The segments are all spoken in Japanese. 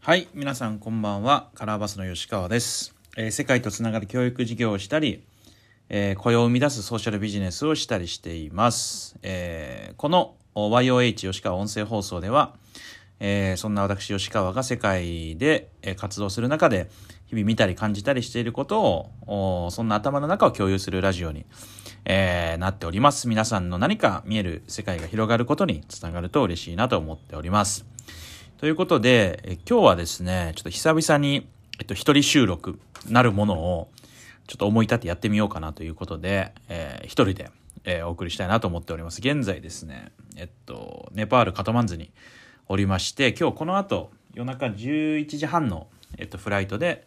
はい皆さんこんばんは。カラーバスの吉川です、えー世界とつながる教育事業をしたり、えー雇用を生み出すソーシャルビジネスをしたりしています、えーこの YOH 吉川音声放送では、えーそんな私吉川が世界でえ活動する中で日々見たり感じたりしていることをそんな頭の中を共有するラジオに、えーなっております皆さんの何か見える世界が広がることにつながると嬉しいなと思っておりますということで、え今日はですね、ちょっと久々に、えっと、一人収録なるものを、ちょっと思い立ってやってみようかなということで、えー一人で、えーお送りしたいなと思っております。現在ですね、えっと、ネパールカトマンズにおりまして、今日この後、夜中11時半の、えっと、フライトで、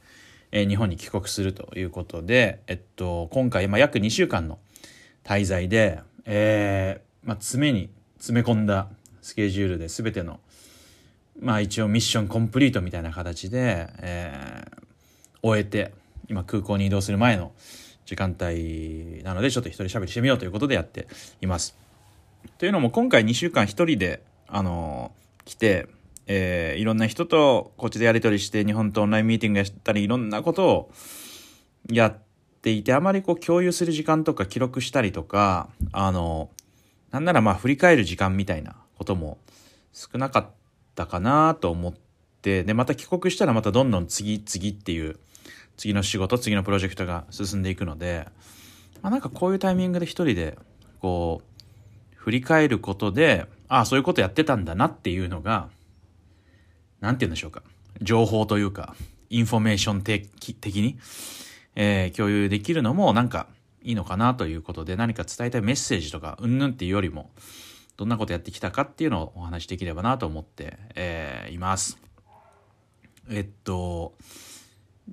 えー日本に帰国するということで、えっと、今回、まあ、約2週間の滞在で、えーまあ、詰めに詰め込んだスケジュールで全てのまあ一応ミッションコンプリートみたいな形で、えー終えて、今空港に移動する前の時間帯なので、ちょっと一人喋りしてみようということでやっています。というのも今回2週間一人で、あのー来て、えーいろんな人とこっちでやり取りして、日本とオンラインミーティングやったり、いろんなことをやっていて、あまりこう共有する時間とか記録したりとか、あのなんならまあ振り返る時間みたいなことも少なかったかなと思ってでまた帰国したらまたどんどん次次っていう次の仕事次のプロジェクトが進んでいくので、まあ、なんかこういうタイミングで一人でこう振り返ることでああそういうことやってたんだなっていうのがなんて言うんでしょうか。情報というかインフォメーション的に、えー共有できるのもなんかいいのかなということで何か伝えたいメッセージとかうんぬんっていうよりもどんなことやってきたかっていうのをお話しできればなと思って、えーいます。えっと、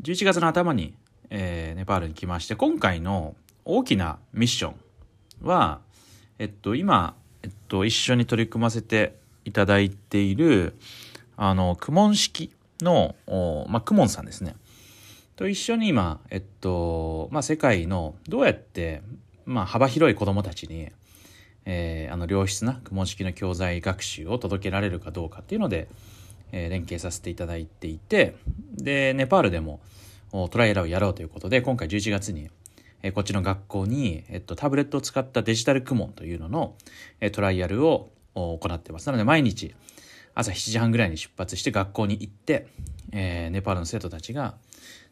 11月の頭に、えーネパールに来まして、今回の大きなミッションは、えっと、今、えっと、一緒に取り組ませていただいている、あの、クモン式の、おまあ、クモンさんですね。と一緒に今、えっと、まあ、世界のどうやって、まあ、幅広い子供たちに、えーあの良質なクモン式の教材学習を届けられるかどうかっていうので、えー連携させていただいていてでネパールでもトライアルをやろうということで今回11月に、えーこっちの学校に、えっと、タブレットを使ったデジタルクモンというのの、えートライアルを行ってます。なので毎日朝7時半ぐらいに出発して学校に行って、えーネパールの生徒たちが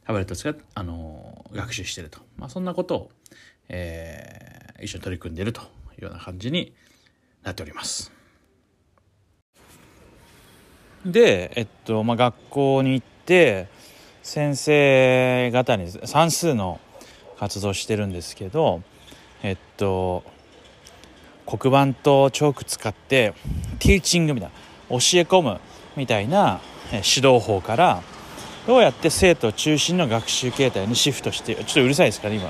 タブレットを使って、あのー学習してると、まあ、そんなことを、えー一緒に取り組んでいるというような感じになっております。で、えっとまあ、学校に行って先生方に算数の活動してるんですけどえっと黒板とチョーク使ってティーチングみたいな教え込むみたいな指導法からどうやって生徒中心の学習形態にシフトしてちょっとうるさいですかね今。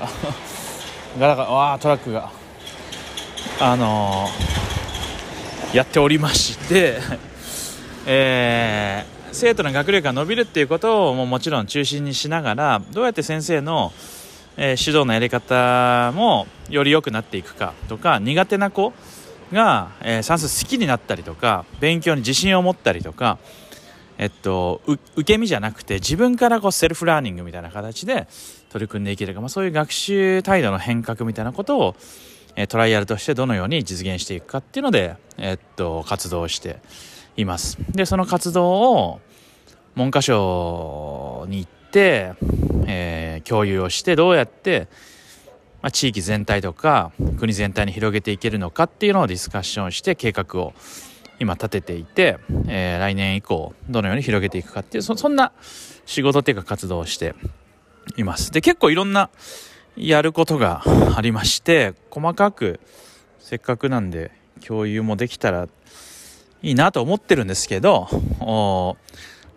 ガラガラわあトラックが。あのーやっておりまして えー生徒の学力が伸びるっていうことをももちろん中心にしながらどうやって先生の、えー指導のやり方もより良くなっていくかとか苦手な子が、えー算数好きになったりとか勉強に自信を持ったりとかえっと、受け身じゃなくて自分からこうセルフラーニングみたいな形で取り組んでいけるか、まあ、そういう学習態度の変革みたいなことを、えートライアルとしてどのように実現していくかっていうので、えっと、活動しています。でその活動を文科省に行って、えー共有をしてどうやって、まあ、地域全体とか国全体に広げていけるのかっていうのをディスカッションして計画を今立てていて、えー来年以降どのように広げていくかっていうそそんな仕事っていうか活動をしています。で結構いろんなやることがありまして細かくせっかくなんで共有もできたらいいなと思ってるんですけど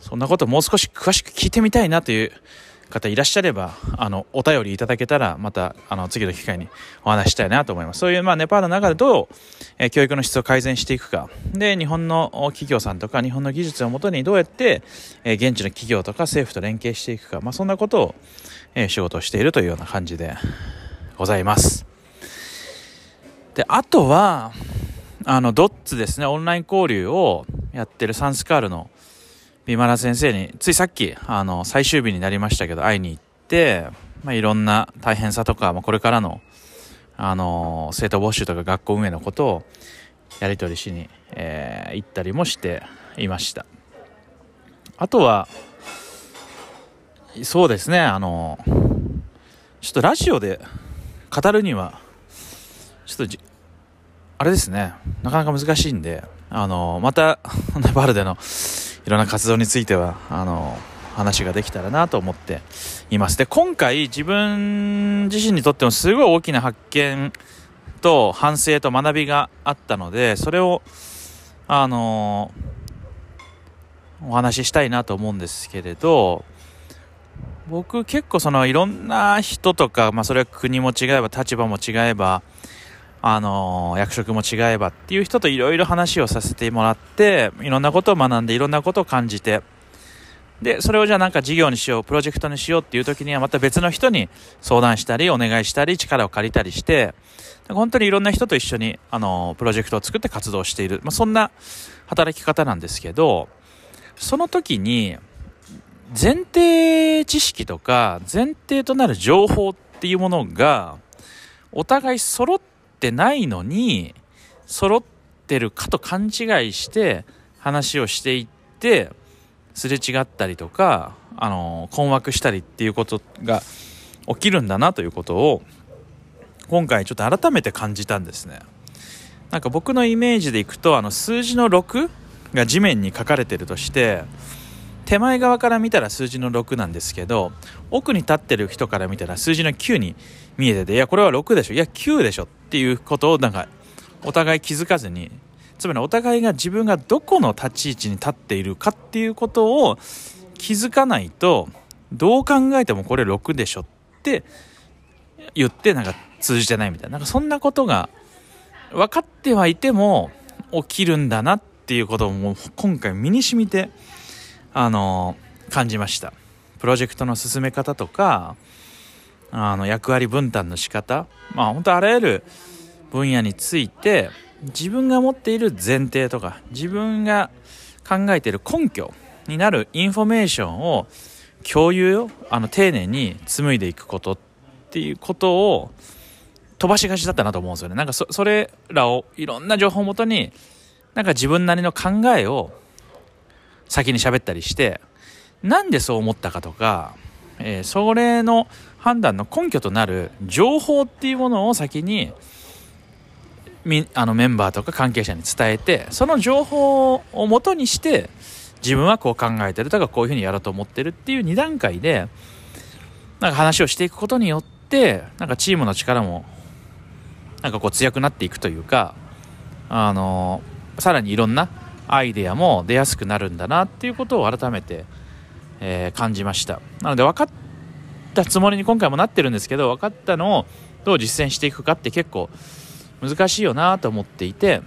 そんなこともう少し詳しく聞いてみたいなという方いらっしゃればあのお便りいただけたらまたあの次の機会にお話したいなと思います。そういう、まあ、ネパールの中でどう、え教育の質を改善していくか。で日本の企業さんとか日本の技術をもとにどうやって、え現地の企業とか政府と連携していくか、まあ、そんなことを、え仕事をしているというような感じでございます。であとはあの、ドッツですね、オンライン交流をやってるサンスカールのビマラ先生に、ついさっき、あの、最終日になりましたけど、会いに行って、まあ、いろんな大変さとか、まあ、これからの、あの、生徒募集とか学校運営のことをやり取りしに、えー、行ったりもしていました。あとは、そうですね、あの、ちょっとラジオで語るには、ちょっとあれですね、なかなか難しいんで、あの、また、ネパールでのいろんな活動については、あの、話ができたらなと思っています。で、今回自分自身にとってもすごい大きな発見と反省と学びがあったので、それを、あの、お話ししたいなと思うんですけれど、僕結構そのいろんな人とか、まあそれは国も違えば立場も違えば、あの役職も違えばっていう人といろいろ話をさせてもらって、いろんなことを学んでいろんなことを感じて、で、それをじゃあなんか事業にしよう、プロジェクトにしようっていう時にはまた別の人に相談したり、お願いしたり、力を借りたりして、本当にいろんな人と一緒に、あの、プロジェクトを作って活動している。まあ、そんな働き方なんですけど、その時に、前提知識とか前提となる情報っていうものがお互い揃っててないのに揃ってるかと勘違いして話をしていってすれ違ったりとかあの困惑したりっていうことが起きるんだなということを今回ちょっと改めて感じたんですね。なんか僕のイメージでいくとあの数字の6が地面に書かれてるとして手前側から見たら数字の6なんですけど奥に立ってる人から見たら数字の9に見えてていやこれは6でしょ。いや9でしょっっていうことをなんかお互い気づかずにつまりお互いが自分がどこの立ち位置に立っているかっていうことを気づかないとどう考えてもこれ6でしょって言ってなんか通じてないみたいな。なんかそんなことが分かってはいても起きるんだなっていうことをもう今回身に染みてあの感じました。プロジェクトの進め方とかあの役割分担の仕方。まあ本当あらゆる分野について自分が持っている前提とか自分が考えている根拠になるインフォメーションを共有をあの丁寧に紡いでいくことっていうことを飛ばしがちだったなと思うんですよね。なんかそれらをいろんな情報をもとになんか自分なりの考えを先に喋ったりしてなんでそう思ったかとか、えー、それの判断の根拠となる情報っていうものを先にみあのメンバーとか関係者に伝えてその情報をもとにして自分はこう考えてる。とかこういうふうにやろうと思ってるっていう2段階でなんか話をしていくことによってなんかチームの力もなんかこう強くなっていくというかあのさらにいろんなアイデアも出やすくなるんだなっていうことを改めて、えー、感じました。なので分かったつもりに今回もなってるんですけど分かったのをどう実践していくかって結構難しいよなと思っていて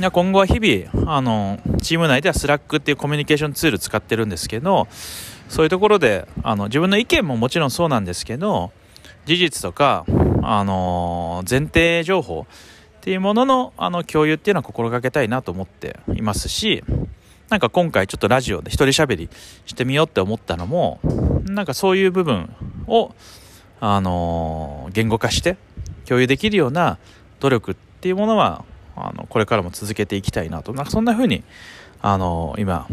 今後は日々あのチーム内では Slackっていうコミュニケーションツール使ってるんですけどそういうところであの自分の意見ももちろんそうなんですけど事実とか、あの前提情報っていうもののあの共有っていうのは心がけたいなと思っていますしなんか今回ちょっとラジオで一人喋りしてみようって思ったのもなんかそういう部分をあの言語化して共有できるような努力っていうものはあのこれからも続けていきたいなと。なんかそんな風にあの今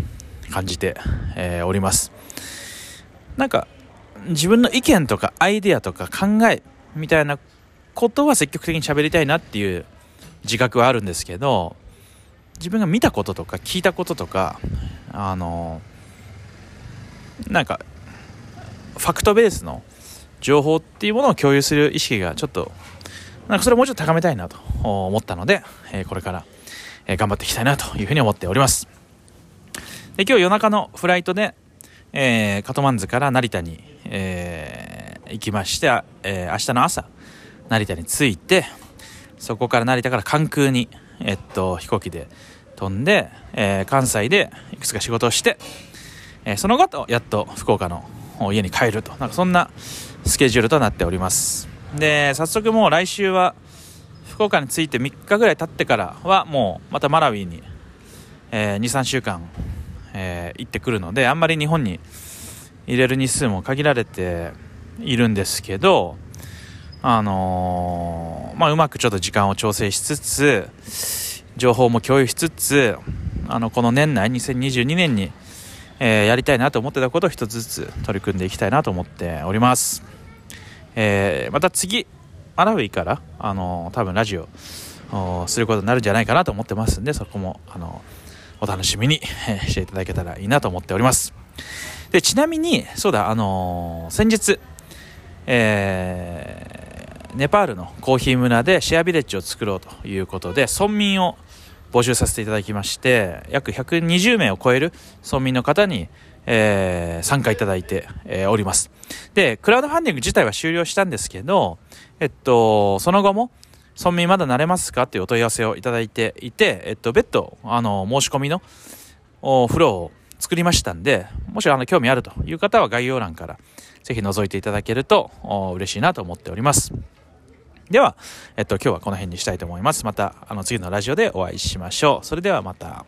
感じて、えー、おります。なんか自分の意見とかアイデアとか考えみたいなことは積極的に喋りたいなっていう自覚はあるんですけど自分が見たこととか聞いたこととかあのなんかファクトベースの情報っていうものを共有する意識がちょっとなんかそれをもうちょっと高めたいなと思ったので、えこれから、え頑張っていきたいなというふうに思っております。で今日夜中のフライトで、えー、カトマンズから成田に、え、行きまして、え、明日の朝成田に着いてそこから成田から関空に、えっと、飛行機で飛んで、えー、関西でいくつか仕事をして、えー、その後やっと福岡の家に帰ると。なんかそんなスケジュールとなっております。で早速もう来週は福岡に着いて3日ぐらい経ってからはもうまたマラウィに、えー、23週間、えー、行ってくるのであんまり日本に入れる日数も限られているんですけどあのー、まあ、うまくちょっと時間を調整しつつ情報も共有しつつあのこの年内2022年に、えー、やりたいなと思ってたことを一つずつ取り組んでいきたいなと思っております、えー、また次マラウイから、あの多分ラジオすることになるんじゃないかなと思ってますんでそこも、あのお楽しみにしていただけたらいいなと思っております。でちなみにそうだあの先日え、ネパールのコーヒー村でシェアビレッジを作ろうということで村民を募集させていただきまして約120名を超える村民の方に、えー、参加いただいて、えー、おりますでクラウドファンディング自体は終了したんですけどえっとその後も村民まだ慣れますか？っていうお問い合わせをいただいていて、えっと、別途あの申し込みのフローを作りましたんでもしあの興味あるという方は概要欄からぜひ覗いていただけると嬉しいなと思っております。では、えっと、今日はこの辺にしたいと思います。また、あの、次のラジオでお会いしましょう。それではまた。